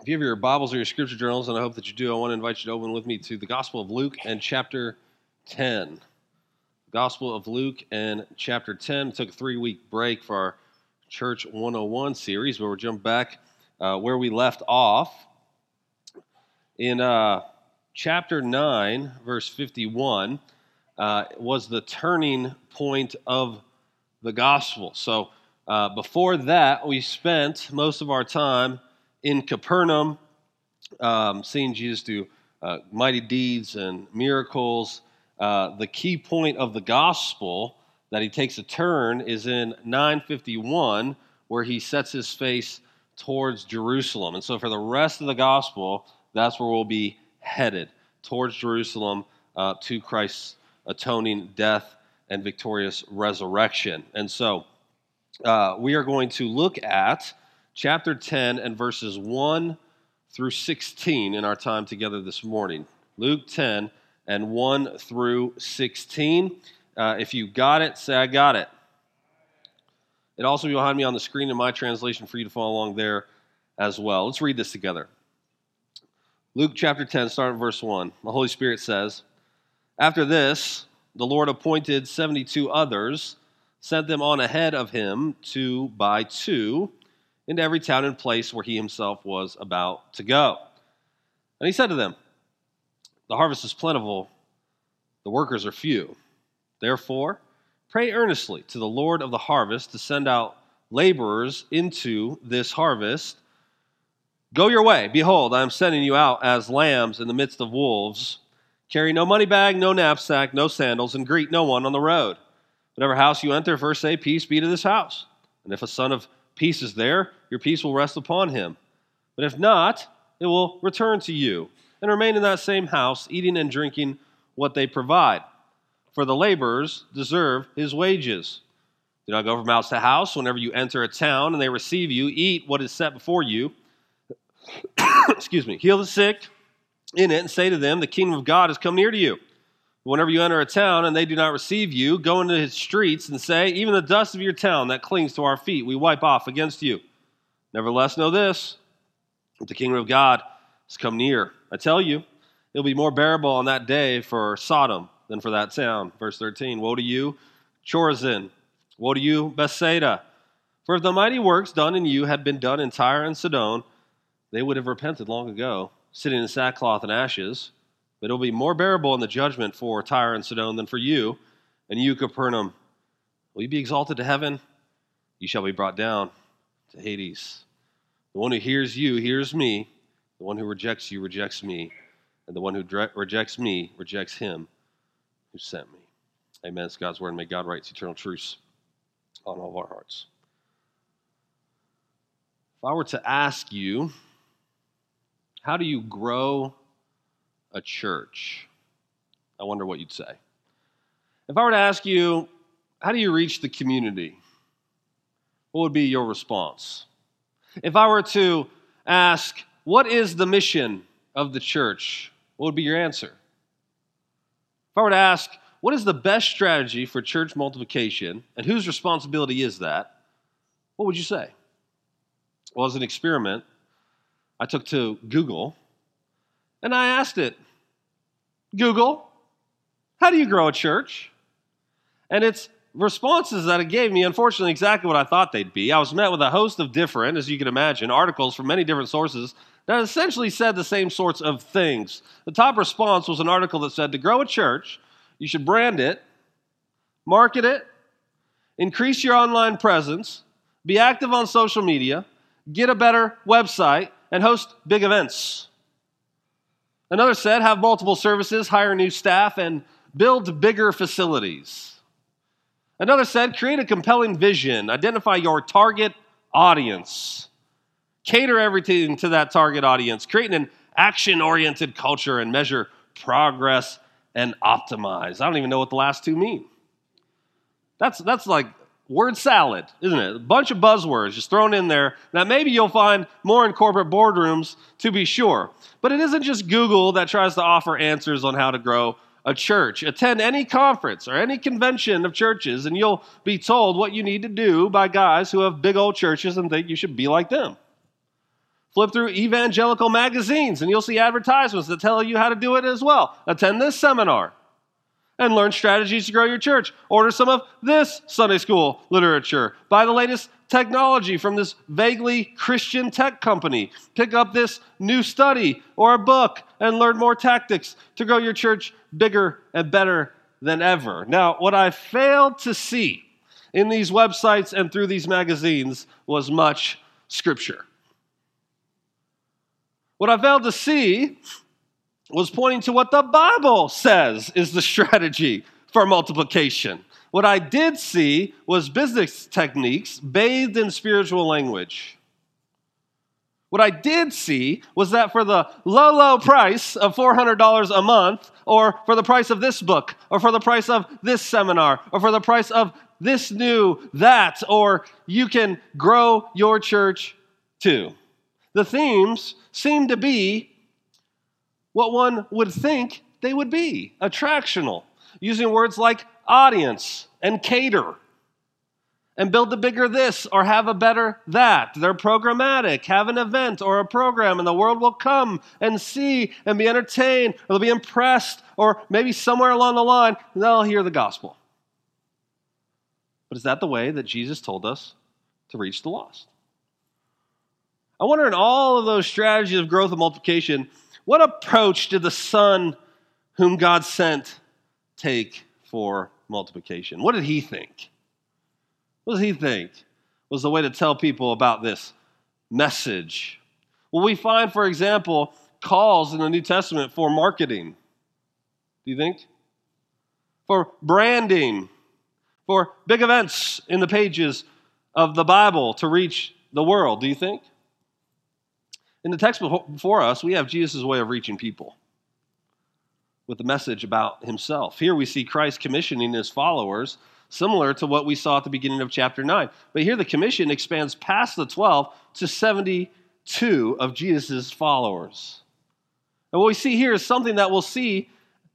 If you have your Bibles or your scripture journals, and I hope that you do, I want to invite you to open with me to the Gospel of Luke and chapter 10. Gospel of Luke and chapter 10. We took a three week break for our Church 101 series where we jump back uh, where we left off. In uh, chapter 9, verse 51, uh, was the turning point of the gospel. So uh, before that, we spent most of our time in Capernaum, um, seeing Jesus do uh, mighty deeds and miracles. Uh, the key point of the gospel that he takes a turn is in 951, where he sets his face towards Jerusalem. And so, for the rest of the gospel, that's where we'll be headed towards Jerusalem uh, to Christ's atoning death and victorious resurrection. And so, uh, we are going to look at chapter 10 and verses 1 through 16 in our time together this morning. Luke 10 and 1 through 16. Uh, if you got it, say, I got it. It also be behind me on the screen in my translation for you to follow along there as well. Let's read this together. Luke chapter 10, starting verse 1. The Holy Spirit says, After this, the Lord appointed 72 others, sent them on ahead of him, two by two, into every town and place where he himself was about to go. And he said to them, The harvest is plentiful, the workers are few. Therefore, pray earnestly to the Lord of the harvest to send out laborers into this harvest. Go your way. Behold, I am sending you out as lambs in the midst of wolves. Carry no money bag, no knapsack, no sandals, and greet no one on the road. Whatever house you enter, first say, Peace be to this house. And if a son of peace is there, your peace will rest upon him. But if not, it will return to you and remain in that same house, eating and drinking what they provide. For the laborers deserve his wages. Do not go from house to house. Whenever you enter a town and they receive you, eat what is set before you. Excuse me. Heal the sick in it and say to them, The kingdom of God has come near to you. Whenever you enter a town and they do not receive you, go into its streets and say, Even the dust of your town that clings to our feet, we wipe off against you. Nevertheless, know this that the kingdom of God has come near. I tell you, it'll be more bearable on that day for Sodom than for that town. Verse 13 Woe to you, Chorazin! Woe to you, Bethsaida! For if the mighty works done in you had been done in Tyre and Sidon, they would have repented long ago, sitting in sackcloth and ashes. But it will be more bearable in the judgment for Tyre and Sidon than for you. And you, Capernaum, will you be exalted to heaven? You shall be brought down to Hades. The one who hears you hears me. The one who rejects you rejects me. And the one who dre- rejects me rejects him who sent me. Amen. It's God's word. And may God write eternal truths on all of our hearts. If I were to ask you, how do you grow a church? I wonder what you'd say. If I were to ask you, how do you reach the community? What would be your response? If I were to ask, what is the mission of the church? What would be your answer? If I were to ask, what is the best strategy for church multiplication and whose responsibility is that? What would you say? Well, as an experiment, I took to Google and I asked it, Google, how do you grow a church? And its responses that it gave me, unfortunately, exactly what I thought they'd be. I was met with a host of different, as you can imagine, articles from many different sources that essentially said the same sorts of things. The top response was an article that said to grow a church, you should brand it, market it, increase your online presence, be active on social media, get a better website, and host big events. Another said, have multiple services, hire new staff, and build bigger facilities. Another said, create a compelling vision, identify your target audience, cater everything to that target audience, create an action oriented culture, and measure progress and optimize. I don't even know what the last two mean. That's, that's like word salad, isn't it? A bunch of buzzwords just thrown in there that maybe you'll find more in corporate boardrooms to be sure. But it isn't just Google that tries to offer answers on how to grow a church. Attend any conference or any convention of churches, and you'll be told what you need to do by guys who have big old churches and think you should be like them. Flip through evangelical magazines and you'll see advertisements that tell you how to do it as well. Attend this seminar and learn strategies to grow your church. Order some of this Sunday school literature. Buy the latest technology from this vaguely Christian tech company. Pick up this new study or a book and learn more tactics to grow your church bigger and better than ever. Now, what I failed to see in these websites and through these magazines was much scripture. What I failed to see was pointing to what the Bible says is the strategy for multiplication. What I did see was business techniques bathed in spiritual language. What I did see was that for the low, low price of $400 a month, or for the price of this book, or for the price of this seminar, or for the price of this new, that, or you can grow your church too the themes seem to be what one would think they would be attractional, using words like audience and cater and build the bigger this or have a better that. They're programmatic. Have an event or a program, and the world will come and see and be entertained, or they'll be impressed, or maybe somewhere along the line, they'll hear the gospel. But is that the way that Jesus told us to reach the lost? I wonder in all of those strategies of growth and multiplication, what approach did the son whom God sent take for multiplication? What did he think? What does he think was the way to tell people about this message? Well, we find, for example, calls in the New Testament for marketing. Do you think? For branding, for big events in the pages of the Bible to reach the world. Do you think? In the text before us, we have Jesus' way of reaching people with the message about himself. Here we see Christ commissioning his followers, similar to what we saw at the beginning of chapter 9. But here the commission expands past the 12 to 72 of Jesus' followers. And what we see here is something that we'll see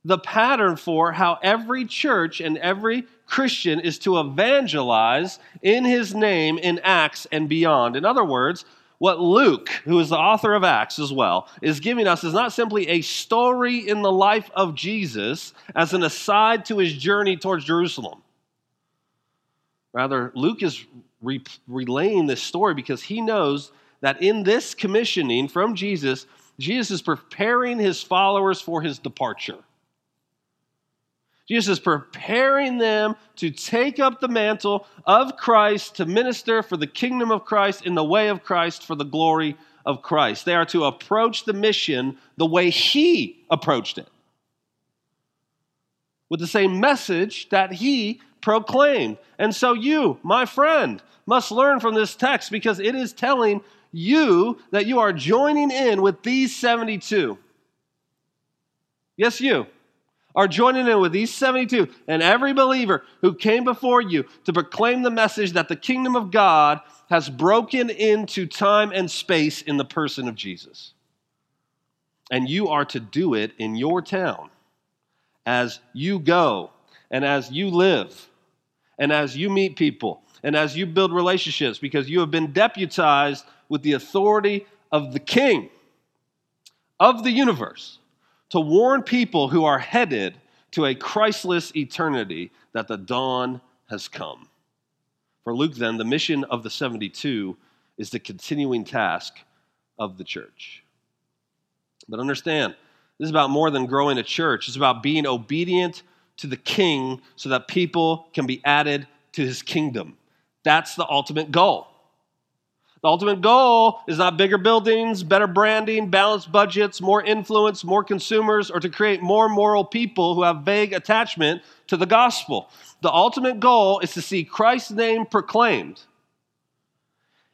the pattern for how every church and every Christian is to evangelize in his name in Acts and beyond. In other words, what Luke, who is the author of Acts as well, is giving us is not simply a story in the life of Jesus as an aside to his journey towards Jerusalem. Rather, Luke is re- relaying this story because he knows that in this commissioning from Jesus, Jesus is preparing his followers for his departure. Jesus is preparing them to take up the mantle of Christ to minister for the kingdom of Christ in the way of Christ for the glory of Christ. They are to approach the mission the way He approached it, with the same message that He proclaimed. And so, you, my friend, must learn from this text because it is telling you that you are joining in with these 72. Yes, you are joining in with these 72 and every believer who came before you to proclaim the message that the kingdom of God has broken into time and space in the person of Jesus. And you are to do it in your town as you go and as you live and as you meet people and as you build relationships because you have been deputized with the authority of the king of the universe to warn people who are headed to a Christless eternity that the dawn has come. For Luke, then, the mission of the 72 is the continuing task of the church. But understand, this is about more than growing a church, it's about being obedient to the king so that people can be added to his kingdom. That's the ultimate goal. The ultimate goal is not bigger buildings, better branding, balanced budgets, more influence, more consumers, or to create more moral people who have vague attachment to the gospel. The ultimate goal is to see Christ's name proclaimed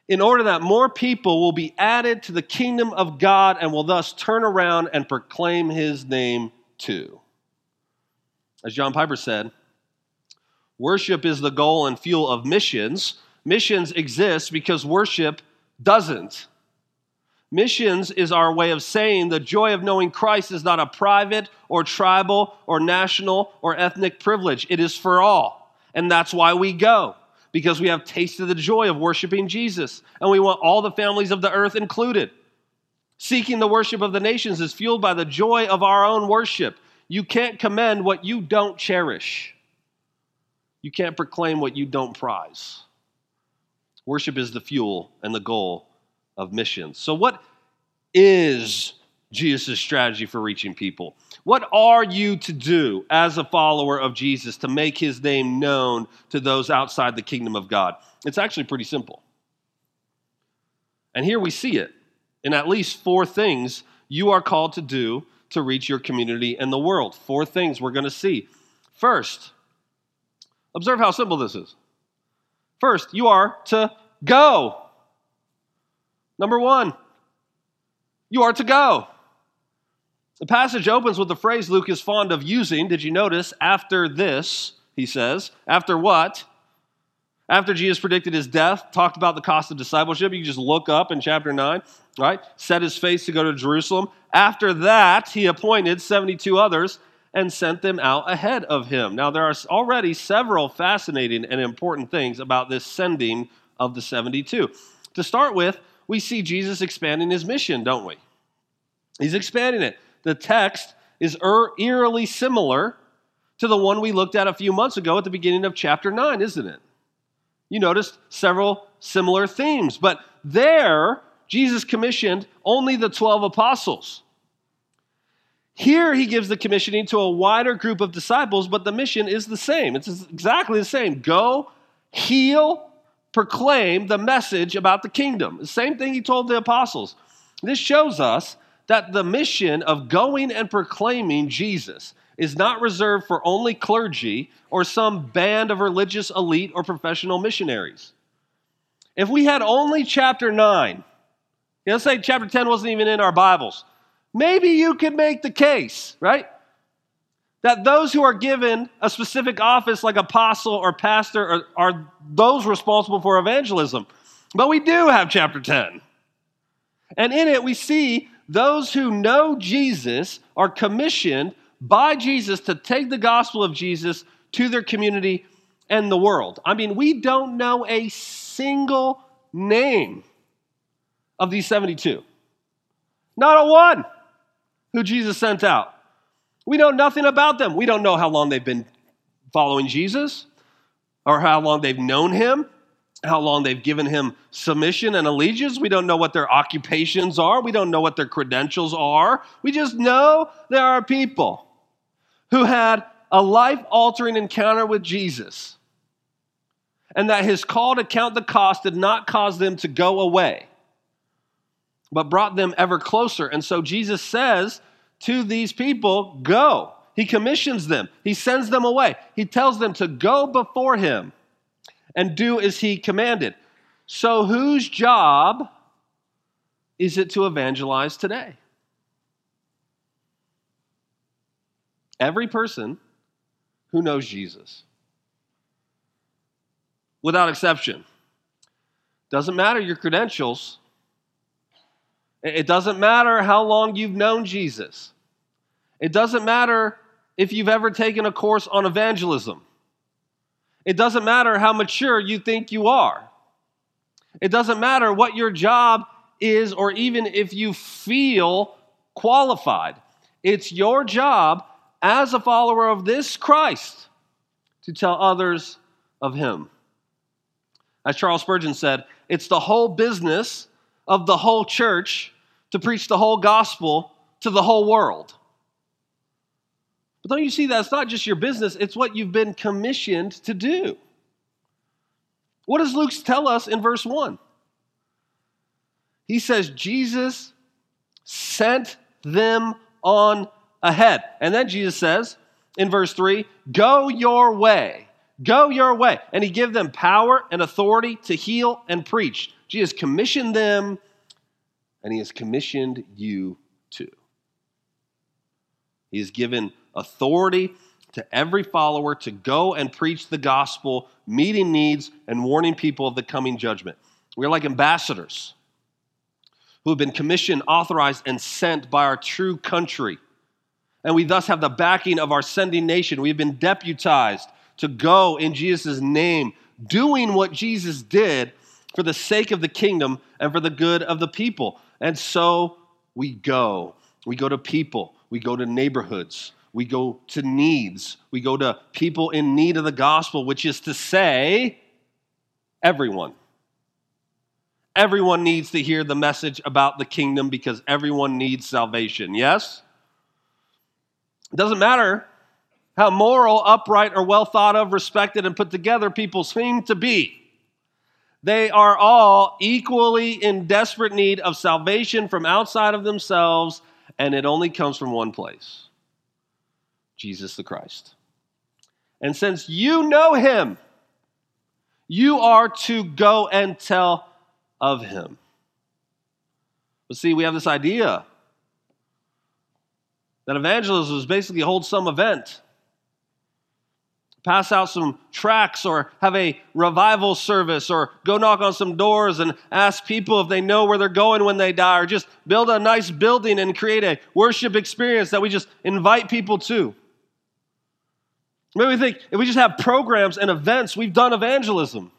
in order that more people will be added to the kingdom of God and will thus turn around and proclaim his name too. As John Piper said, worship is the goal and fuel of missions Missions exists because worship doesn't. Missions is our way of saying the joy of knowing Christ is not a private or tribal or national or ethnic privilege. It is for all. And that's why we go, because we have tasted the joy of worshiping Jesus. And we want all the families of the earth included. Seeking the worship of the nations is fueled by the joy of our own worship. You can't commend what you don't cherish. You can't proclaim what you don't prize. Worship is the fuel and the goal of missions. So, what is Jesus' strategy for reaching people? What are you to do as a follower of Jesus to make his name known to those outside the kingdom of God? It's actually pretty simple. And here we see it in at least four things you are called to do to reach your community and the world. Four things we're going to see. First, observe how simple this is. First, you are to go. Number one, you are to go. The passage opens with the phrase Luke is fond of using. Did you notice? After this, he says. After what? After Jesus predicted his death, talked about the cost of discipleship, you just look up in chapter 9, right? Set his face to go to Jerusalem. After that, he appointed 72 others and sent them out ahead of him. Now, there are already several fascinating and important things about this sending of the 72. To start with, we see Jesus expanding his mission, don't we? He's expanding it. The text is er, eerily similar to the one we looked at a few months ago at the beginning of chapter 9, isn't it? you noticed several similar themes. But there, Jesus commissioned only the 12 apostles. Here, he gives the commissioning to a wider group of disciples, but the mission is the same. It's exactly the same go, heal, proclaim the message about the kingdom. The same thing he told the apostles. This shows us that the mission of going and proclaiming Jesus is not reserved for only clergy or some band of religious elite or professional missionaries. If we had only chapter 9, let's say chapter 10 wasn't even in our Bibles, maybe you could make the case, right? That those who are given a specific office like apostle or pastor are, are those responsible for evangelism. But we do have chapter 10. And in it, we see those who know Jesus are commissioned by Jesus to take the gospel of Jesus to their community and the world. I mean, we don't know a single name of these 72. Not a one who Jesus sent out. We know nothing about them. We don't know how long they've been following Jesus or how long they've known him, how long they've given him submission and allegiance. We don't know what their occupations are. We don't know what their credentials are. We just know there are people who had a life altering encounter with Jesus, and that his call to count the cost did not cause them to go away, but brought them ever closer. And so Jesus says to these people, Go. He commissions them, he sends them away, he tells them to go before him and do as he commanded. So, whose job is it to evangelize today? Every person who knows Jesus, without exception. Doesn't matter your credentials. It doesn't matter how long you've known Jesus. It doesn't matter if you've ever taken a course on evangelism. It doesn't matter how mature you think you are. It doesn't matter what your job is or even if you feel qualified. It's your job as a follower of this Christ to tell others of him. As Charles Spurgeon said, it's the whole business of the whole church to preach the whole gospel to the whole world. But don't you see that it's not just your business, it's what you've been commissioned to do. What does Luke tell us in verse 1? He says, Jesus sent them on ahead. And then Jesus says in verse 3 Go your way. Go your way. And he gave them power and authority to heal and preach. Jesus commissioned them, and he has commissioned you to. He has given authority to every follower to go and preach the gospel, meeting needs and warning people of the coming judgment. We're like ambassadors who have been commissioned, authorized, and sent by our true country and we thus have the backing of our sending nation. We've been deputized to go in Jesus' name, doing what Jesus did for the sake of the kingdom and for the good of the people. And so we go. We go to people, we go to neighborhoods, we go to needs, we go to people in need of the gospel, which is to say, everyone. Everyone needs to hear the message about the kingdom because everyone needs salvation. Yes? It doesn't matter how moral, upright, or well thought of, respected, and put together people seem to be. They are all equally in desperate need of salvation from outside of themselves, and it only comes from one place Jesus the Christ. And since you know him, you are to go and tell of him. But see, we have this idea that evangelism is basically hold some event pass out some tracts or have a revival service or go knock on some doors and ask people if they know where they're going when they die or just build a nice building and create a worship experience that we just invite people to. Maybe we think if we just have programs and events, we've done evangelism.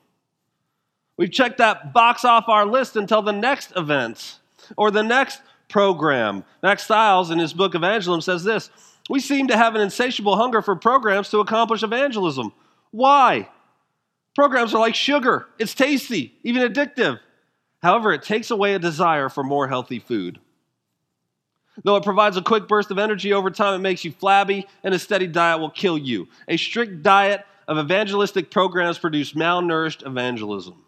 We've checked that box off our list until the next event or the next program. Mack Stiles, in his book Evangelism, says this we seem to have an insatiable hunger for programs to accomplish evangelism. Why? Programs are like sugar, it's tasty, even addictive. However, it takes away a desire for more healthy food. Though it provides a quick burst of energy over time, it makes you flabby, and a steady diet will kill you. A strict diet of evangelistic programs produce malnourished evangelism.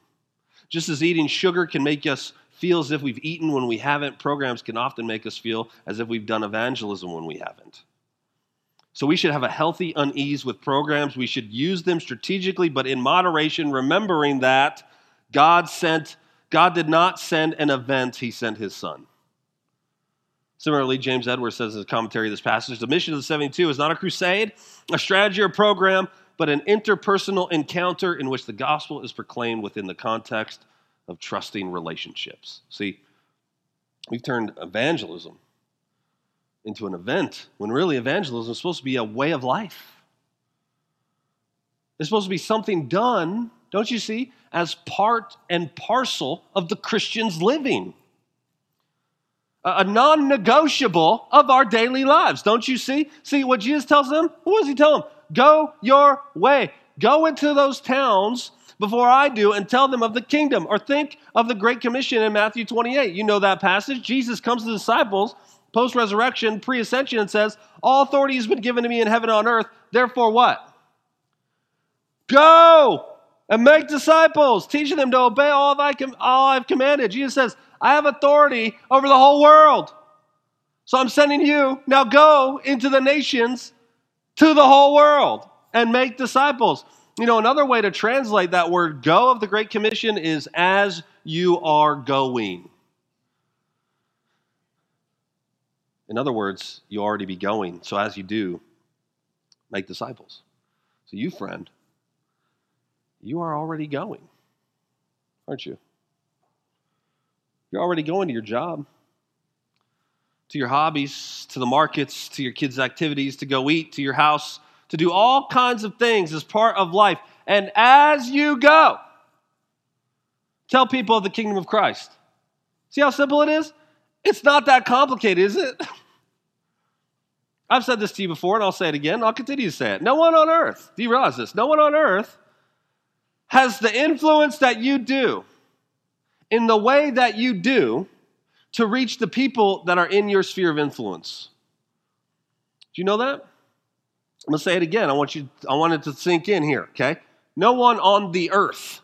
Just as eating sugar can make us feel as if we've eaten when we haven't, programs can often make us feel as if we've done evangelism when we haven't. So we should have a healthy unease with programs. We should use them strategically, but in moderation, remembering that God sent, God did not send an event, He sent His Son. Similarly, James Edwards says in his commentary of this passage the mission of the 72 is not a crusade, a strategy or program, but an interpersonal encounter in which the gospel is proclaimed within the context of trusting relationships. See, we've turned evangelism into an event when really evangelism is supposed to be a way of life. It's supposed to be something done, don't you see, as part and parcel of the Christian's living. A non negotiable of our daily lives, don't you see? See what Jesus tells them? What does he tell them? Go your way. Go into those towns before I do and tell them of the kingdom. Or think of the Great Commission in Matthew 28. You know that passage. Jesus comes to the disciples post resurrection, pre ascension, and says, All authority has been given to me in heaven and on earth. Therefore, what? Go and make disciples, teaching them to obey all, I all I've commanded. Jesus says, I have authority over the whole world. So I'm sending you. Now go into the nations to the whole world and make disciples. You know, another way to translate that word go of the Great Commission is as you are going. In other words, you already be going. So as you do, make disciples. So you, friend, you are already going, aren't you? You're already going to your job, to your hobbies, to the markets, to your kids' activities, to go eat, to your house, to do all kinds of things as part of life. And as you go, tell people of the kingdom of Christ. See how simple it is? It's not that complicated, is it? I've said this to you before, and I'll say it again. I'll continue to say it. No one on earth, do you realize this? No one on earth has the influence that you do in the way that you do to reach the people that are in your sphere of influence. Do you know that? I'm to say it again. I want you I want it to sink in here, okay? No one on the earth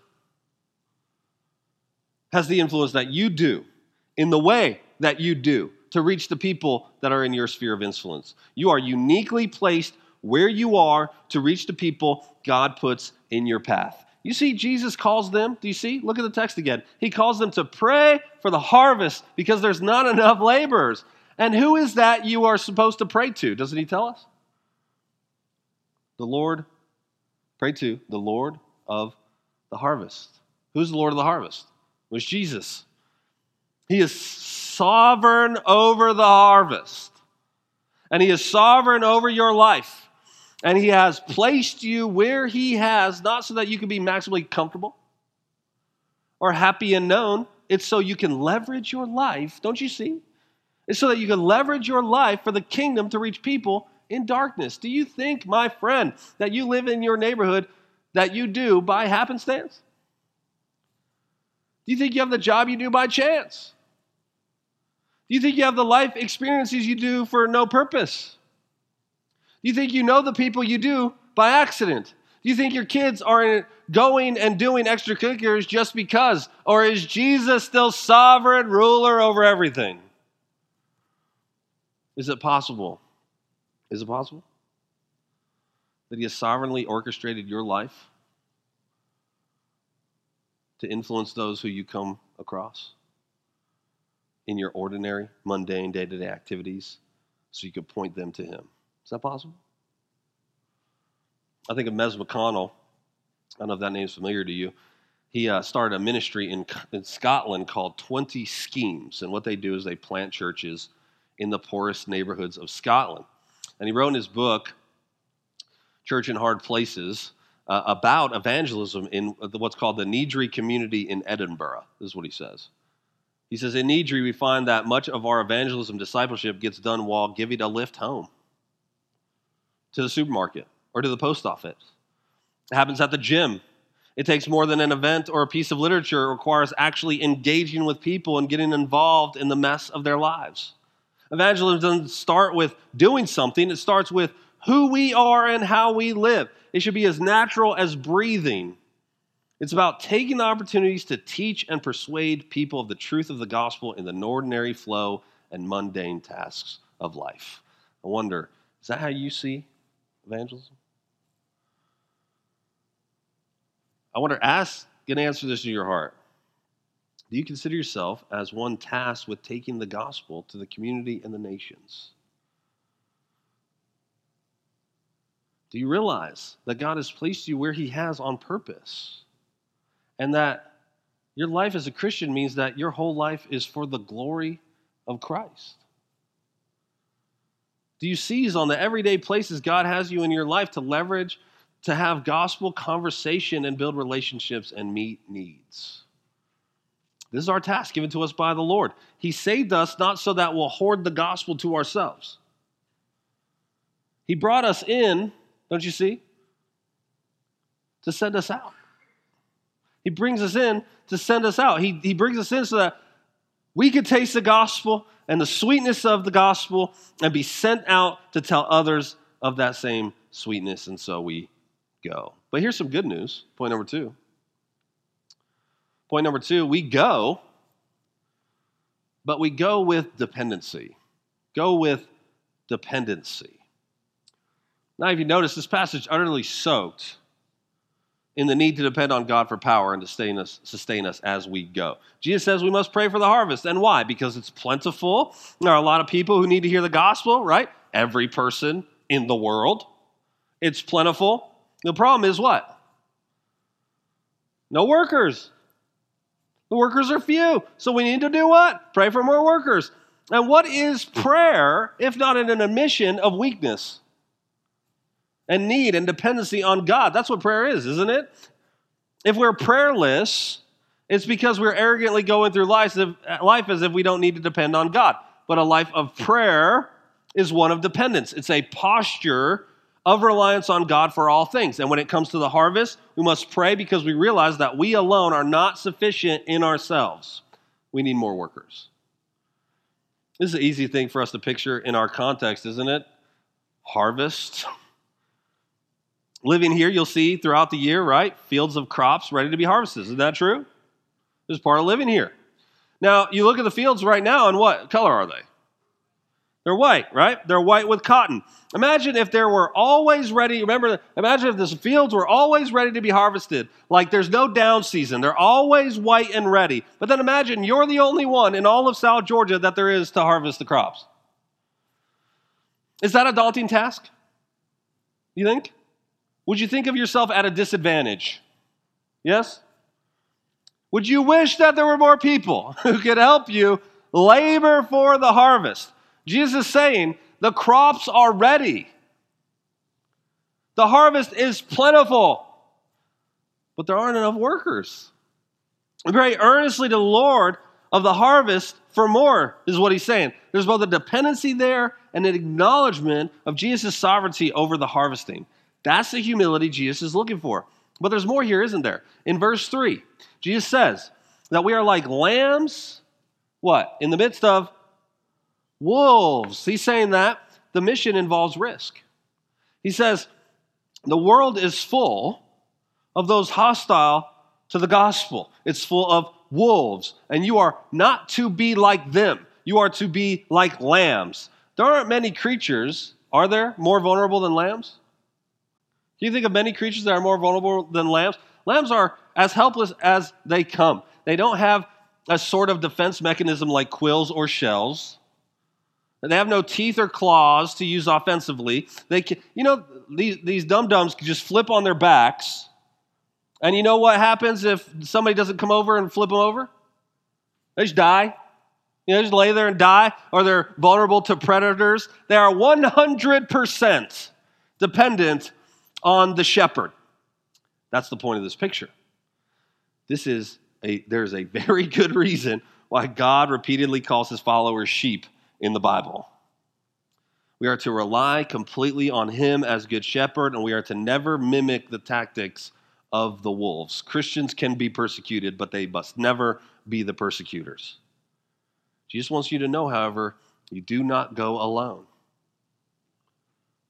has the influence that you do in the way that you do to reach the people that are in your sphere of influence. You are uniquely placed where you are to reach the people God puts in your path. You see, Jesus calls them, do you see? Look at the text again. He calls them to pray for the harvest because there's not enough laborers. And who is that you are supposed to pray to? Doesn't he tell us? The Lord, pray to the Lord of the harvest. Who's the Lord of the harvest? It was Jesus. He is sovereign over the harvest. And He is sovereign over your life. And He has placed you where He has, not so that you can be maximally comfortable or happy and known. It's so you can leverage your life, don't you see? It's so that you can leverage your life for the kingdom to reach people in darkness. Do you think, my friend, that you live in your neighborhood that you do by happenstance? Do you think you have the job you do by chance? Do you think you have the life experiences you do for no purpose? Do you think you know the people you do by accident? Do you think your kids are going and doing extracurriculars just because? Or is Jesus still sovereign ruler over everything? Is it possible? Is it possible that He has sovereignly orchestrated your life to influence those who you come across in your ordinary, mundane, day to day activities so you could point them to Him? Is that possible? I think of Mez McConnell. I don't know if that name's familiar to you. He uh, started a ministry in, in Scotland called 20 Schemes. And what they do is they plant churches in the poorest neighborhoods of Scotland. And he wrote in his book, Church in Hard Places, uh, about evangelism in what's called the Niddrie community in Edinburgh. This is what he says. He says, In Niddrie, we find that much of our evangelism discipleship gets done while giving a lift home to the supermarket or to the post office. It happens at the gym. It takes more than an event or a piece of literature. It requires actually engaging with people and getting involved in the mess of their lives. Evangelism doesn't start with doing something, it starts with who we are and how we live. It should be as natural as breathing. It's about taking the opportunities to teach and persuade people of the truth of the gospel in the ordinary flow and mundane tasks of life. I wonder, is that how you see evangelism? I wonder, ask and answer this in your heart. Do you consider yourself as one tasked with taking the gospel to the community and the nations? Do you realize that God has placed you where He has on purpose? And that your life as a Christian means that your whole life is for the glory of Christ? Do you seize on the everyday places God has you in your life to leverage, to have gospel conversation and build relationships and meet needs? This is our task given to us by the Lord. He saved us not so that we'll hoard the gospel to ourselves. He brought us in, don't you see, to send us out. He brings us in to send us out. He, he brings us in so that we could taste the gospel and the sweetness of the gospel and be sent out to tell others of that same sweetness. And so we go. But here's some good news. Point number two Point number two, we go, but we go with dependency. Go with dependency. Now, if you notice, this passage utterly soaked in the need to depend on God for power and to sustain us, sustain us as we go. Jesus says we must pray for the harvest. And why? Because it's plentiful. There are a lot of people who need to hear the gospel, right? Every person in the world. It's plentiful. The problem is what? No workers. The workers are few. So we need to do what? Pray for more workers. And what is prayer if not an admission of weakness and need and dependency on God? That's what prayer is, isn't it? If we're prayerless, it's because we're arrogantly going through life as if we don't need to depend on God. But a life of prayer is one of dependence. It's a posture of reliance on God for all things. And when it comes to the harvest, we must pray because we realize that we alone are not sufficient in ourselves. We need more workers. This is an easy thing for us to picture in our context, isn't it? Harvest. Living here, you'll see throughout the year, right? Fields of crops ready to be harvested. Isn't that true? This is part of living here. Now, you look at the fields right now, and what color are they? They're white, right? They're white with cotton. Imagine if there were always ready, remember, imagine if the fields were always ready to be harvested. Like there's no down season. They're always white and ready. But then imagine you're the only one in all of South Georgia that there is to harvest the crops. Is that a daunting task? You think? Would you think of yourself at a disadvantage? Yes? Would you wish that there were more people who could help you labor for the harvest? Jesus is saying, the crops are ready. The harvest is plentiful, but there aren't enough workers. We pray earnestly to the Lord of the harvest for more, is what he's saying. There's both a dependency there and an acknowledgement of Jesus' sovereignty over the harvesting. That's the humility Jesus is looking for. But there's more here, isn't there? In verse 3, Jesus says that we are like lambs, what? In the midst of wolves. He's saying that the mission involves risk. He says, the world is full of those hostile to the gospel. It's full of wolves, and you are not to be like them. You are to be like lambs. There aren't many creatures, are there, more vulnerable than lambs? Do you think of many creatures that are more vulnerable than lambs? Lambs are as helpless as they come. They don't have a sort of defense mechanism like quills or shells. They have no teeth or claws to use offensively. They can, you know, these, these dum dums can just flip on their backs. And you know what happens if somebody doesn't come over and flip them over? They just die. You know, just lay there and die, or they're vulnerable to predators. They are 100% dependent on the shepherd. That's the point of this picture. This is a, there's a very good reason why God repeatedly calls his followers sheep in the Bible. We are to rely completely on him as good shepherd, and we are to never mimic the tactics of the wolves. Christians can be persecuted, but they must never be the persecutors. Jesus wants you to know, however, you do not go alone.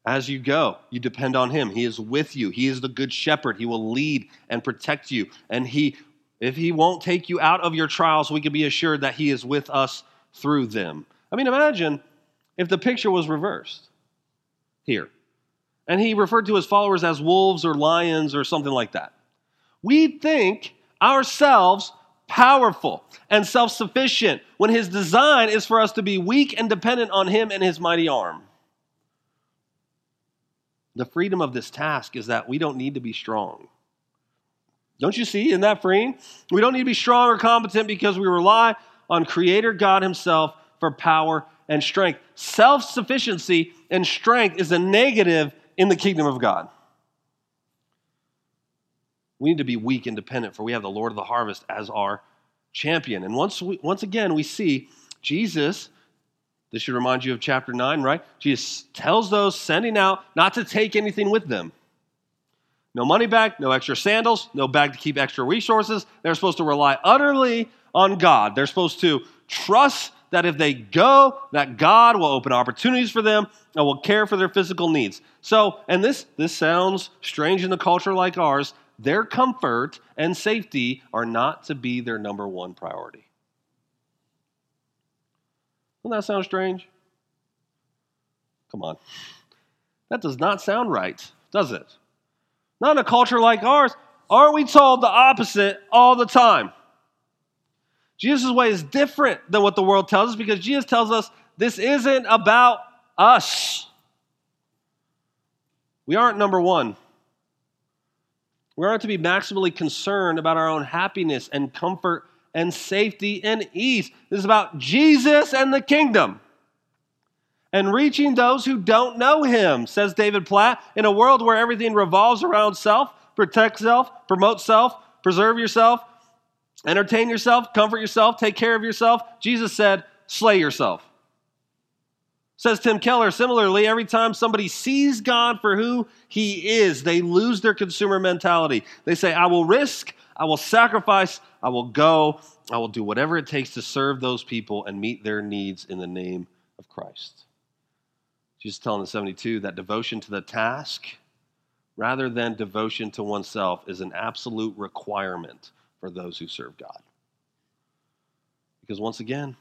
As you go, you depend on him. He is with you. He is the good shepherd. He will lead and protect you. And he if he won't take you out of your trials, we can be assured that he is with us through them. I mean, imagine if the picture was reversed here. And he referred to his followers as wolves or lions or something like that. We think ourselves powerful and self sufficient when his design is for us to be weak and dependent on him and his mighty arm. The freedom of this task is that we don't need to be strong. Don't you see? Isn't that freeing? We don't need to be strong or competent because we rely on Creator God Himself for power and strength. Self sufficiency and strength is a negative in the kingdom of God. We need to be weak and dependent, for we have the Lord of the harvest as our champion. And once, we, once again, we see Jesus this should remind you of chapter 9, right? Jesus tells those sending out not to take anything with them. No money bag, no extra sandals, no bag to keep extra resources. They're supposed to rely utterly on God. They're supposed to trust that if they go, that God will open opportunities for them and will care for their physical needs. So, and this this sounds strange in a culture like ours, their comfort and safety are not to be their number one priority. Doesn't that sound strange? Come on. That does not sound right, does it? Not in a culture like ours. Aren't we told the opposite all the time? Jesus' way is different than what the world tells us because Jesus tells us this isn't about us. We aren't number one. We aren't to be maximally concerned about our own happiness and comfort and safety and ease. This is about Jesus and the kingdom and reaching those who don't know him, says David Platt. In a world where everything revolves around self, protect self, promote self, preserve yourself, entertain yourself, comfort yourself, take care of yourself, Jesus said, slay yourself. Says Tim Keller, similarly, every time somebody sees God for who he is, they lose their consumer mentality. They say, I will risk, I will sacrifice, I will go, I will do whatever it takes to serve those people and meet their needs in the name of Christ. Jesus telling the 72 that devotion to the task, rather than devotion to oneself, is an absolute requirement for those who serve God. Because once again,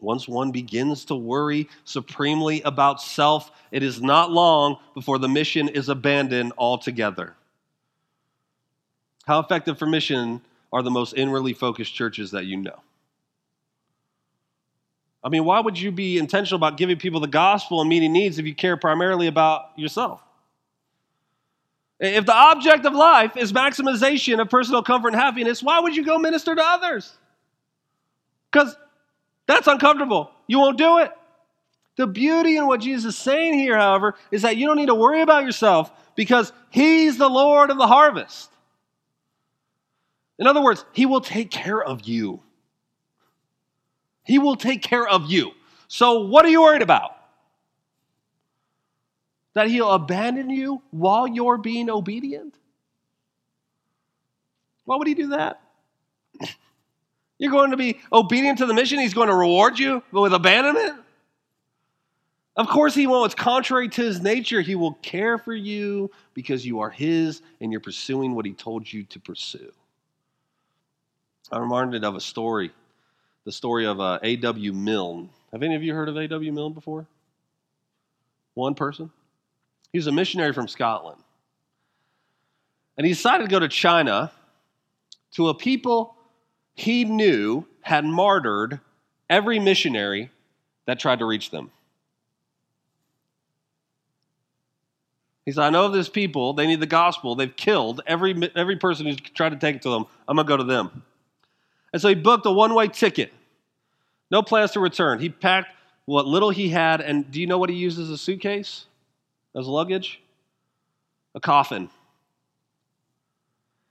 once one begins to worry supremely about self, it is not long before the mission is abandoned altogether. How effective for mission are the most inwardly focused churches that you know? I mean, why would you be intentional about giving people the gospel and meeting needs if you care primarily about yourself? If the object of life is maximization of personal comfort and happiness, why would you go minister to others? Because that's uncomfortable. You won't do it. The beauty in what Jesus is saying here, however, is that you don't need to worry about yourself because He's the Lord of the harvest. In other words, He will take care of you. He will take care of you. So, what are you worried about? That He'll abandon you while you're being obedient? Why would He do that? You're going to be obedient to the mission, He's going to reward you with abandonment? Of course, He won't. It's contrary to His nature. He will care for you because you are His and you're pursuing what He told you to pursue. I'm reminded of a story the story of uh, A.W. Milne. Have any of you heard of A.W. Milne before? One person? He was a missionary from Scotland. And he decided to go to China to a people he knew had martyred every missionary that tried to reach them. He said, I know this people, they need the gospel. They've killed every, every person who's tried to take it to them. I'm going to go to them. And so he booked a one way ticket. No plans to return. He packed what little he had, and do you know what he used as a suitcase? As luggage? A coffin.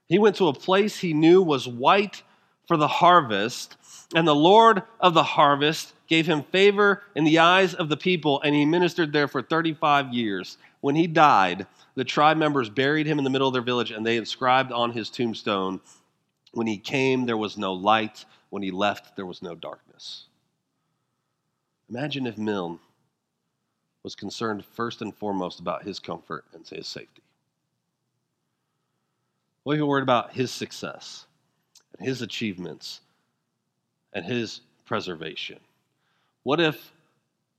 He went to a place he knew was white for the harvest, and the Lord of the harvest gave him favor in the eyes of the people, and he ministered there for 35 years. When he died, the tribe members buried him in the middle of their village, and they inscribed on his tombstone, When he came, there was no light. When he left, there was no darkness. Imagine if Milne was concerned first and foremost about his comfort and his safety. What if he worried about his success and his achievements and his preservation? What if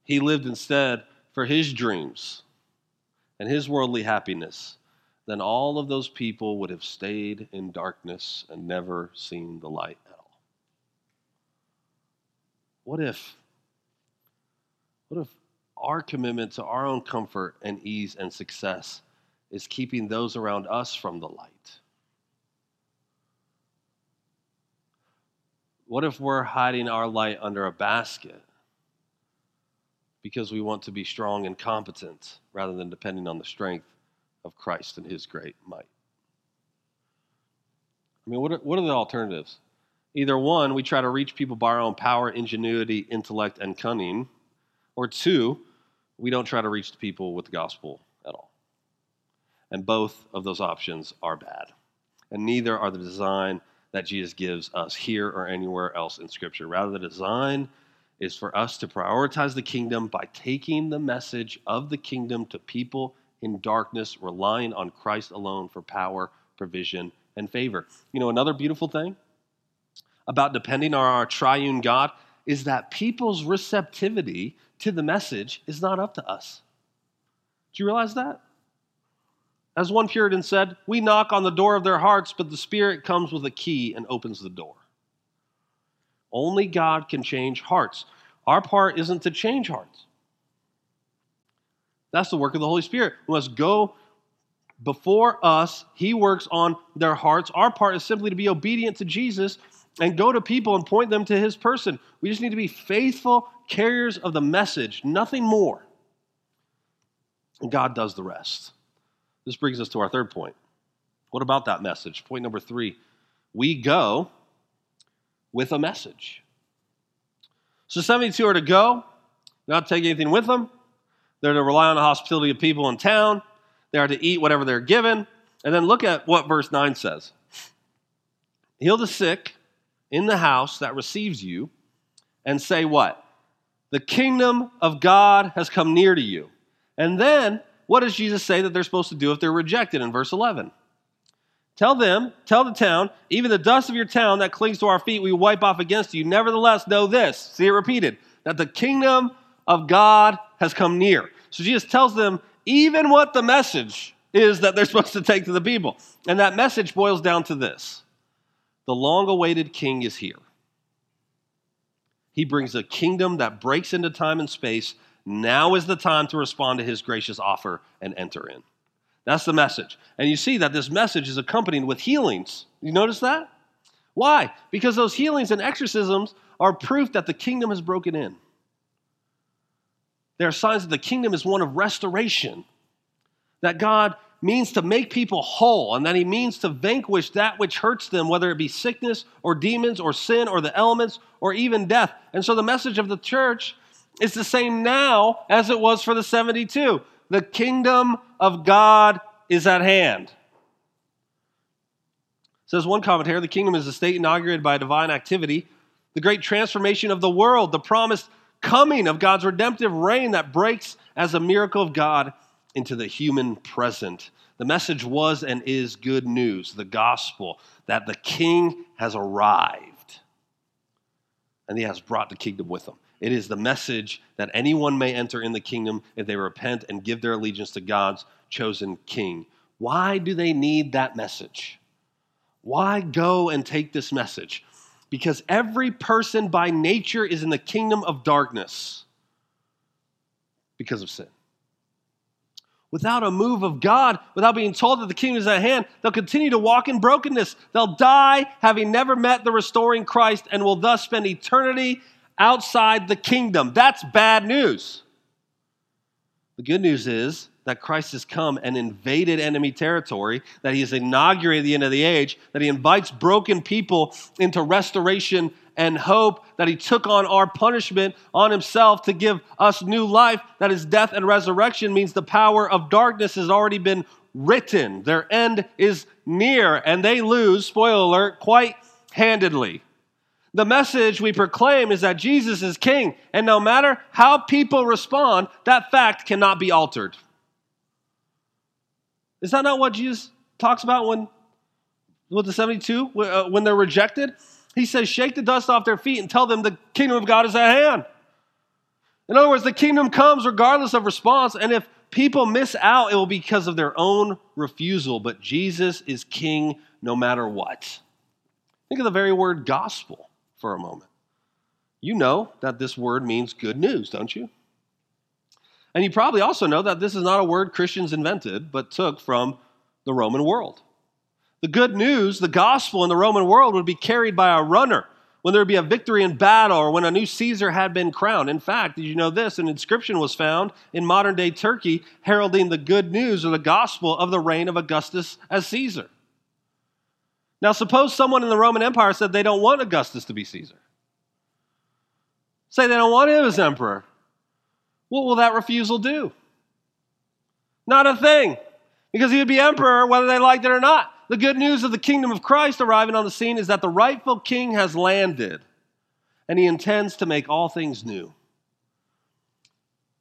he lived instead for his dreams and his worldly happiness? Then all of those people would have stayed in darkness and never seen the light at all. What if? What if our commitment to our own comfort and ease and success is keeping those around us from the light? What if we're hiding our light under a basket because we want to be strong and competent rather than depending on the strength of Christ and his great might? I mean, what are, what are the alternatives? Either one, we try to reach people by our own power, ingenuity, intellect, and cunning, or two, we don't try to reach the people with the gospel at all. And both of those options are bad. And neither are the design that Jesus gives us here or anywhere else in Scripture. Rather, the design is for us to prioritize the kingdom by taking the message of the kingdom to people in darkness, relying on Christ alone for power, provision, and favor. You know, another beautiful thing about depending on our triune God is that people's receptivity to the message is not up to us. Do you realize that? As one Puritan said, we knock on the door of their hearts, but the Spirit comes with a key and opens the door. Only God can change hearts. Our part isn't to change hearts. That's the work of the Holy Spirit. We must go before us. He works on their hearts. Our part is simply to be obedient to Jesus and go to people and point them to his person. We just need to be faithful carriers of the message, nothing more. And God does the rest. This brings us to our third point. What about that message? Point number three we go with a message. So 72 are to go, not take anything with them. They're to rely on the hospitality of people in town. They are to eat whatever they're given. And then look at what verse 9 says Heal the sick in the house that receives you, and say, What? The kingdom of God has come near to you. And then what does Jesus say that they're supposed to do if they're rejected in verse 11? Tell them, tell the town, even the dust of your town that clings to our feet, we wipe off against you. Nevertheless, know this, see it repeated, that the kingdom of God has come near. So Jesus tells them even what the message is that they're supposed to take to the people. And that message boils down to this the long awaited king is here. He brings a kingdom that breaks into time and space now is the time to respond to his gracious offer and enter in. That's the message. And you see that this message is accompanied with healings. You notice that? Why? Because those healings and exorcisms are proof that the kingdom has broken in. They are signs that the kingdom is one of restoration, that God means to make people whole, and that he means to vanquish that which hurts them, whether it be sickness or demons or sin or the elements or even death. And so the message of the church is the same now as it was for the 72. The kingdom of God is at hand. Says one commentator, the kingdom is a state inaugurated by divine activity, the great transformation of the world, the promised coming of God's redemptive reign that breaks as a miracle of God into the human present. The message was and is good news, the gospel, that the king has arrived and he has brought the kingdom with him. It is the message that anyone may enter in the kingdom if they repent and give their allegiance to God's chosen king. Why do they need that message? Why go and take this message? Because every person by nature is in the kingdom of darkness because of sin. Without a move of God, without being told that the kingdom is at hand, they'll continue to walk in brokenness. They'll die having never met the restoring Christ and will thus spend eternity outside the kingdom. That's bad news. The good news is that Christ has come and invaded enemy territory, that he has inaugurated the end of the age, that he invites broken people into restoration and hope, that he took on our punishment on himself to give us new life, that his death and resurrection means the power of darkness has already been written. Their end is near, and they lose, spoiler alert, quite handedly. The message we proclaim is that Jesus is king, and no matter how people respond, that fact cannot be altered. Is that not what Jesus talks about when with the 72 uh, when they're rejected? He says, "Shake the dust off their feet and tell them the kingdom of God is at hand." In other words, the kingdom comes regardless of response, and if people miss out, it will be because of their own refusal, but Jesus is king no matter what. Think of the very word gospel for a moment. You know that this word means good news, don't you? And you probably also know that this is not a word Christians invented, but took from the Roman world. The good news, the gospel in the Roman world would be carried by a runner when there would be a victory in battle or when a new Caesar had been crowned. In fact, did you know this? An inscription was found in modern day Turkey heralding the good news or the gospel of the reign of Augustus as Caesar. Now, suppose someone in the Roman Empire said they don't want Augustus to be Caesar. Say they don't want him as emperor. What will that refusal do? Not a thing, because he would be emperor whether they liked it or not. The good news of the kingdom of Christ arriving on the scene is that the rightful king has landed and he intends to make all things new.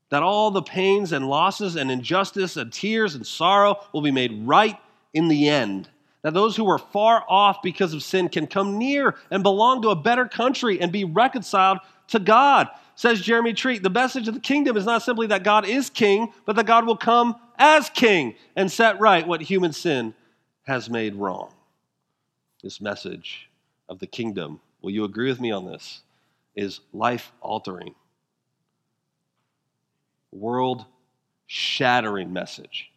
That all the pains and losses and injustice and tears and sorrow will be made right in the end that those who were far off because of sin can come near and belong to a better country and be reconciled to God. Says Jeremy Treat, the message of the kingdom is not simply that God is king, but that God will come as king and set right what human sin has made wrong. This message of the kingdom, will you agree with me on this, is life altering, world shattering message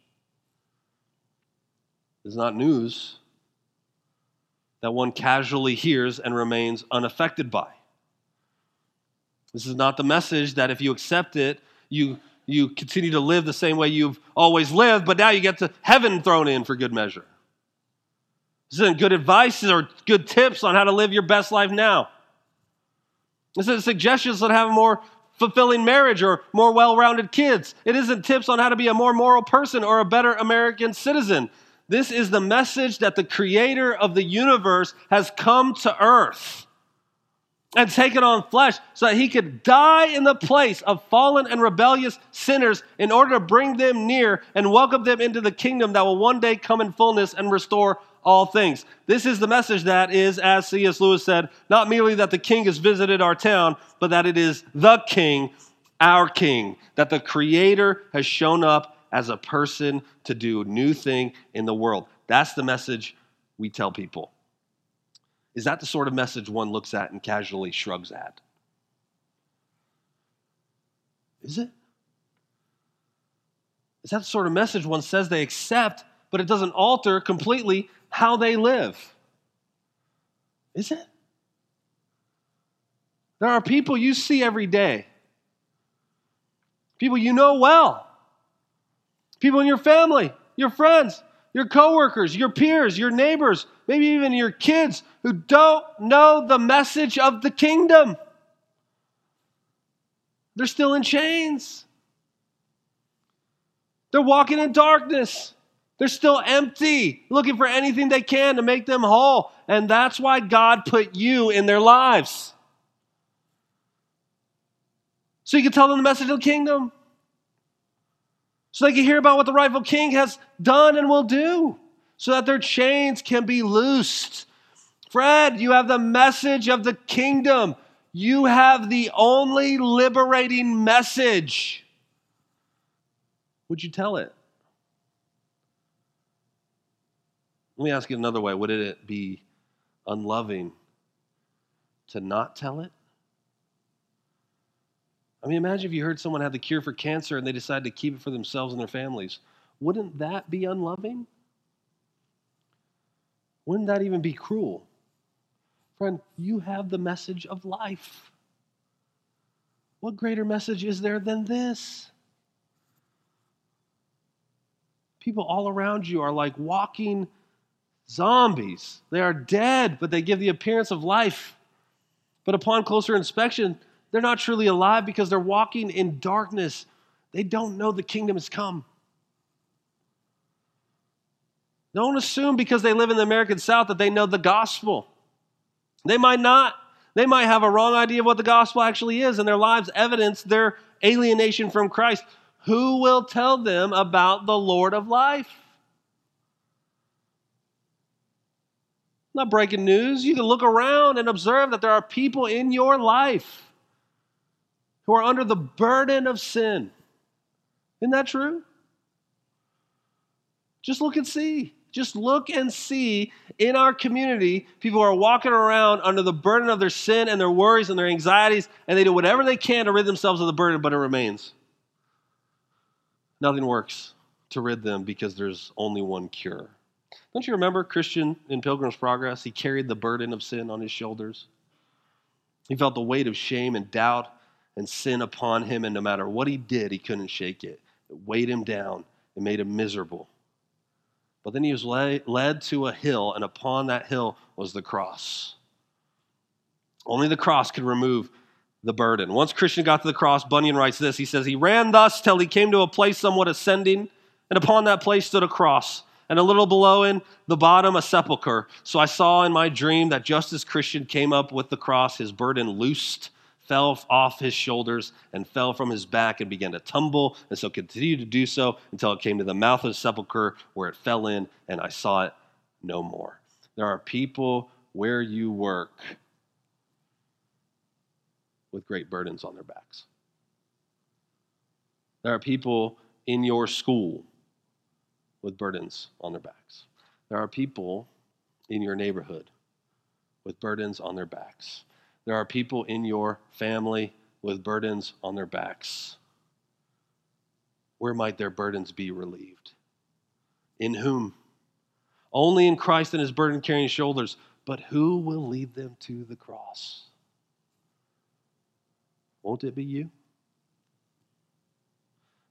is not news that one casually hears and remains unaffected by. This is not the message that if you accept it, you, you continue to live the same way you've always lived, but now you get to heaven thrown in for good measure. This isn't good advice or good tips on how to live your best life now. This isn't suggestions on a more fulfilling marriage or more well rounded kids. It isn't tips on how to be a more moral person or a better American citizen. This is the message that the creator of the universe has come to earth and taken on flesh so that he could die in the place of fallen and rebellious sinners in order to bring them near and welcome them into the kingdom that will one day come in fullness and restore all things. This is the message that is, as C.S. Lewis said, not merely that the king has visited our town, but that it is the king, our king, that the creator has shown up as a person to do a new thing in the world. That's the message we tell people. Is that the sort of message one looks at and casually shrugs at? Is it? Is that the sort of message one says they accept, but it doesn't alter completely how they live? Is it? There are people you see every day, people you know well, people in your family, your friends, your coworkers, your peers, your neighbors, maybe even your kids who don't know the message of the kingdom. They're still in chains. They're walking in darkness. They're still empty, looking for anything they can to make them whole. And that's why God put you in their lives. So you can tell them the message of the kingdom. So they can hear about what the rightful king has done and will do. So that their chains can be loosed. Fred, you have the message of the kingdom. You have the only liberating message. Would you tell it? Let me ask you another way. Would it be unloving to not tell it? I mean, imagine if you heard someone had the cure for cancer and they decided to keep it for themselves and their families. Wouldn't that be unloving? Wouldn't that even be cruel? Friend, you have the message of life. What greater message is there than this? People all around you are like walking zombies. They are dead, but they give the appearance of life. But upon closer inspection, they're not truly alive because they're walking in darkness. They don't know the kingdom has come. Don't assume because they live in the American South that they know the gospel. They might not. They might have a wrong idea of what the gospel actually is, and their lives evidence their alienation from Christ. Who will tell them about the Lord of life? Not breaking news. You can look around and observe that there are people in your life who are under the burden of sin. Isn't that true? Just look and see. Just look and see in our community, people are walking around under the burden of their sin and their worries and their anxieties, and they do whatever they can to rid themselves of the burden, but it remains. Nothing works to rid them because there's only one cure. Don't you remember Christian in Pilgrim's Progress? He carried the burden of sin on his shoulders. He felt the weight of shame and doubt and sin upon him, and no matter what he did, he couldn't shake it. It weighed him down, it made him miserable. But then he was led to a hill, and upon that hill was the cross. Only the cross could remove the burden. Once Christian got to the cross, Bunyan writes this He says, He ran thus till he came to a place somewhat ascending, and upon that place stood a cross and a little below in the bottom a sepulchre. So I saw in my dream that just as Christian came up with the cross, his burden loosed, fell off his shoulders, and fell from his back and began to tumble, and so continued to do so until it came to the mouth of the sepulchre where it fell in, and I saw it no more. There are people where you work with great burdens on their backs. There are people in your school with burdens on their backs. There are people in your neighborhood with burdens on their backs. There are people in your family with burdens on their backs. Where might their burdens be relieved? In whom? Only in Christ and his burden carrying shoulders. But who will lead them to the cross? Won't it be you?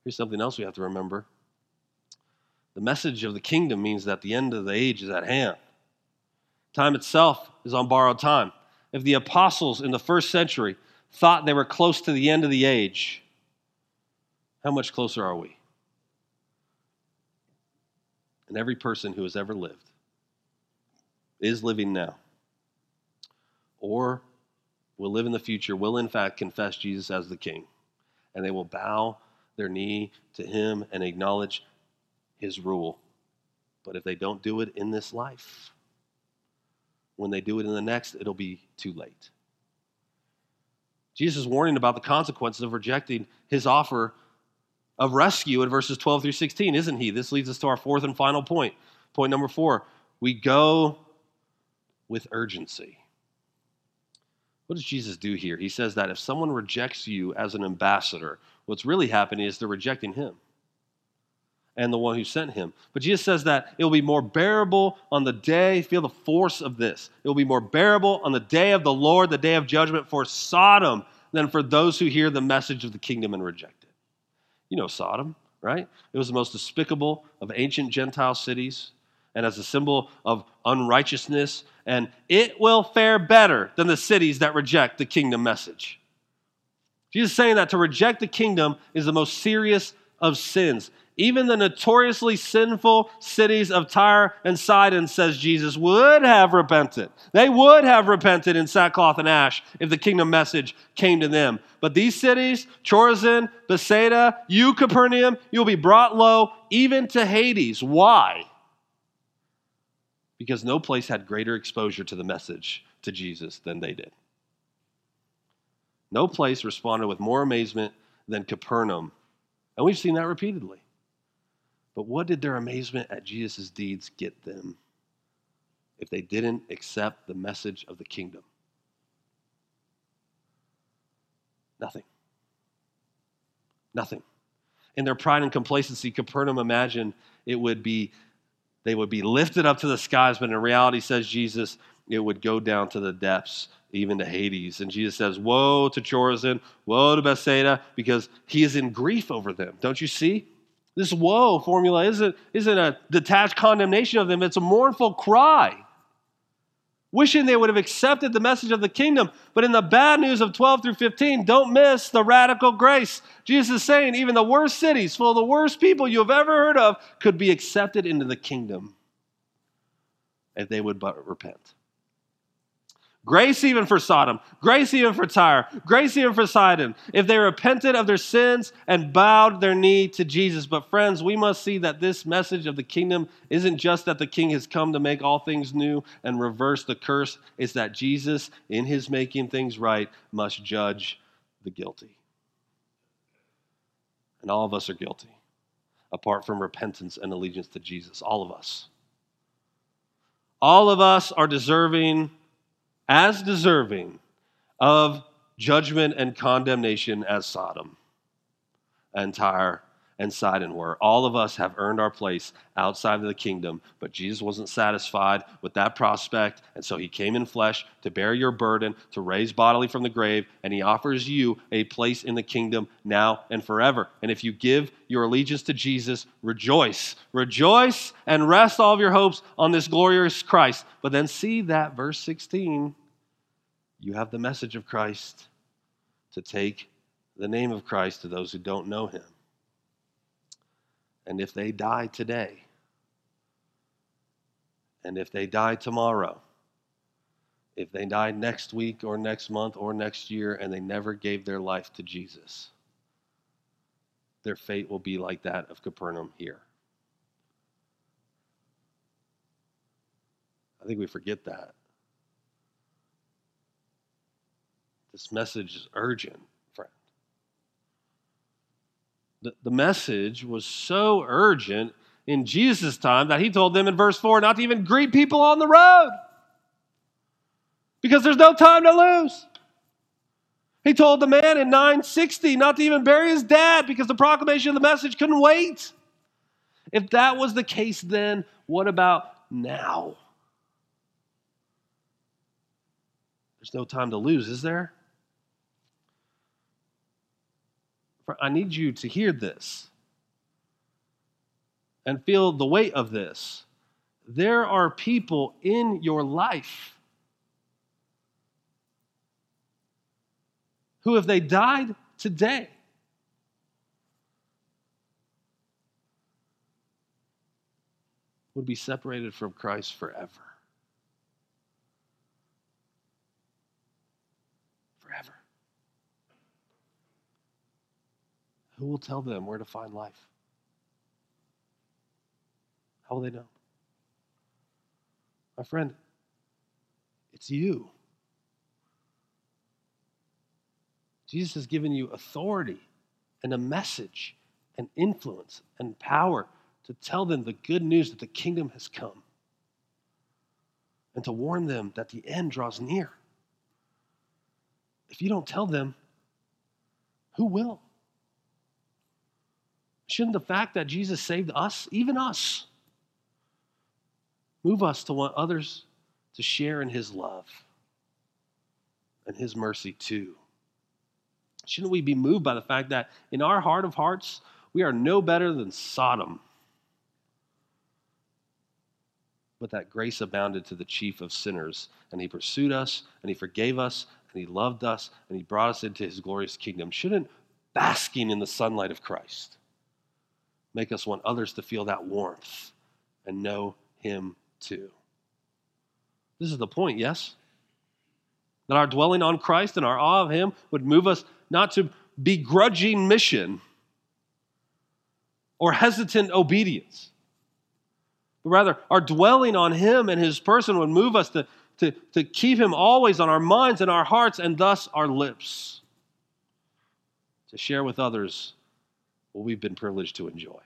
Here's something else we have to remember the message of the kingdom means that the end of the age is at hand. Time itself is on borrowed time. If the apostles in the first century thought they were close to the end of the age, how much closer are we? And every person who has ever lived is living now, or will live in the future, will in fact confess Jesus as the King. And they will bow their knee to him and acknowledge his rule. But if they don't do it in this life, when they do it in the next, it'll be too late. Jesus is warning about the consequences of rejecting his offer of rescue in verses 12 through 16, isn't he? This leads us to our fourth and final point. Point number four we go with urgency. What does Jesus do here? He says that if someone rejects you as an ambassador, what's really happening is they're rejecting him and the one who sent him. But Jesus says that it will be more bearable on the day, feel the force of this. It will be more bearable on the day of the Lord, the day of judgment for Sodom, than for those who hear the message of the kingdom and reject it. You know Sodom, right? It was the most despicable of ancient Gentile cities and as a symbol of unrighteousness, and it will fare better than the cities that reject the kingdom message. Jesus saying that to reject the kingdom is the most serious of sins. Even the notoriously sinful cities of Tyre and Sidon, says Jesus, would have repented. They would have repented in sackcloth and ash if the kingdom message came to them. But these cities, Chorazin, Bethsaida, you, Capernaum, you'll be brought low even to Hades. Why? Because no place had greater exposure to the message to Jesus than they did. No place responded with more amazement than Capernaum. And we've seen that repeatedly. But what did their amazement at Jesus' deeds get them if they didn't accept the message of the kingdom? Nothing. Nothing. In their pride and complacency, Capernaum imagined it would be they would be lifted up to the skies, but in reality, says Jesus, it would go down to the depths, even to Hades. And Jesus says, Woe to Chorazin, woe to Bethsaida, because he is in grief over them. Don't you see? This woe formula isn't, isn't a detached condemnation of them, it's a mournful cry. Wishing they would have accepted the message of the kingdom. But in the bad news of 12 through 15, don't miss the radical grace. Jesus is saying even the worst cities, full of the worst people you have ever heard of, could be accepted into the kingdom if they would but repent. Grace even for Sodom, grace even for Tyre, grace even for Sidon, if they repented of their sins and bowed their knee to Jesus. But, friends, we must see that this message of the kingdom isn't just that the king has come to make all things new and reverse the curse, it's that Jesus, in his making things right, must judge the guilty. And all of us are guilty, apart from repentance and allegiance to Jesus. All of us. All of us are deserving as deserving of judgment and condemnation as Sodom and Tyre and Sidon were. All of us have earned our place outside of the kingdom, but Jesus wasn't satisfied with that prospect, and so he came in flesh to bear your burden, to raise bodily from the grave, and he offers you a place in the kingdom now and forever. And if you give your allegiance to Jesus, rejoice. Rejoice and rest all of your hopes on this glorious Christ. But then see that verse 16 you have the message of Christ to take the name of Christ to those who don't know him. And if they die today, and if they die tomorrow, if they die next week or next month or next year and they never gave their life to Jesus, their fate will be like that of Capernaum here. I think we forget that. This message is urgent. The, message was so urgent in Jesus' time that he told them in verse 4 not to even greet people on the road because there's no time to lose. He told the man in 960 not to even bury his dad because the proclamation of the message couldn't wait. If that was the case then, what about now? There's no time to lose, is there? I need you to hear this and feel the weight of this. There are people in your life who, if they died today, would be separated from Christ forever. Who will tell them where to find life? How will they know? My friend, it's you. Jesus has given you authority and a message and influence and power to tell them the good news that the kingdom has come and to warn them that the end draws near. If you don't tell them, who will? Shouldn't the fact that Jesus saved us, even us, move us to want others to share in his love and his mercy too? Shouldn't we be moved by the fact that in our heart of hearts, we are no better than Sodom. But that grace abounded to the chief of sinners, and he pursued us, and he forgave us, and he loved us, and he brought us into his glorious kingdom. Shouldn't basking in the sunlight of Christ make us want others to feel that warmth and know him too? This is the point, yes? That our dwelling on Christ and our awe of him would move us not to begrudging mission or hesitant obedience. But rather, our dwelling on Him and His person would move us to, to, to keep Him always on our minds and our hearts and thus our lips, to share with others what we've been privileged to enjoy.